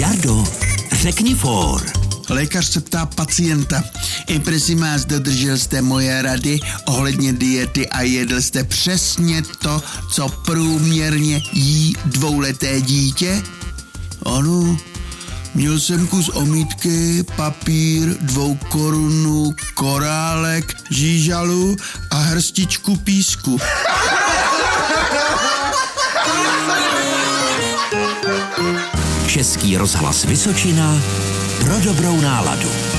Jardo, řekni for. Lékař se ptá pacienta. I prosím vás, dodržel jste moje rady ohledně diety a jedl jste přesně to, co průměrně jí dvouleté dítě? Ano, měl jsem kus omítky, papír, dvou korunů, korálek, žížalu a hrstičku písku. Český rozhlas Vysočina pro dobrou náladu.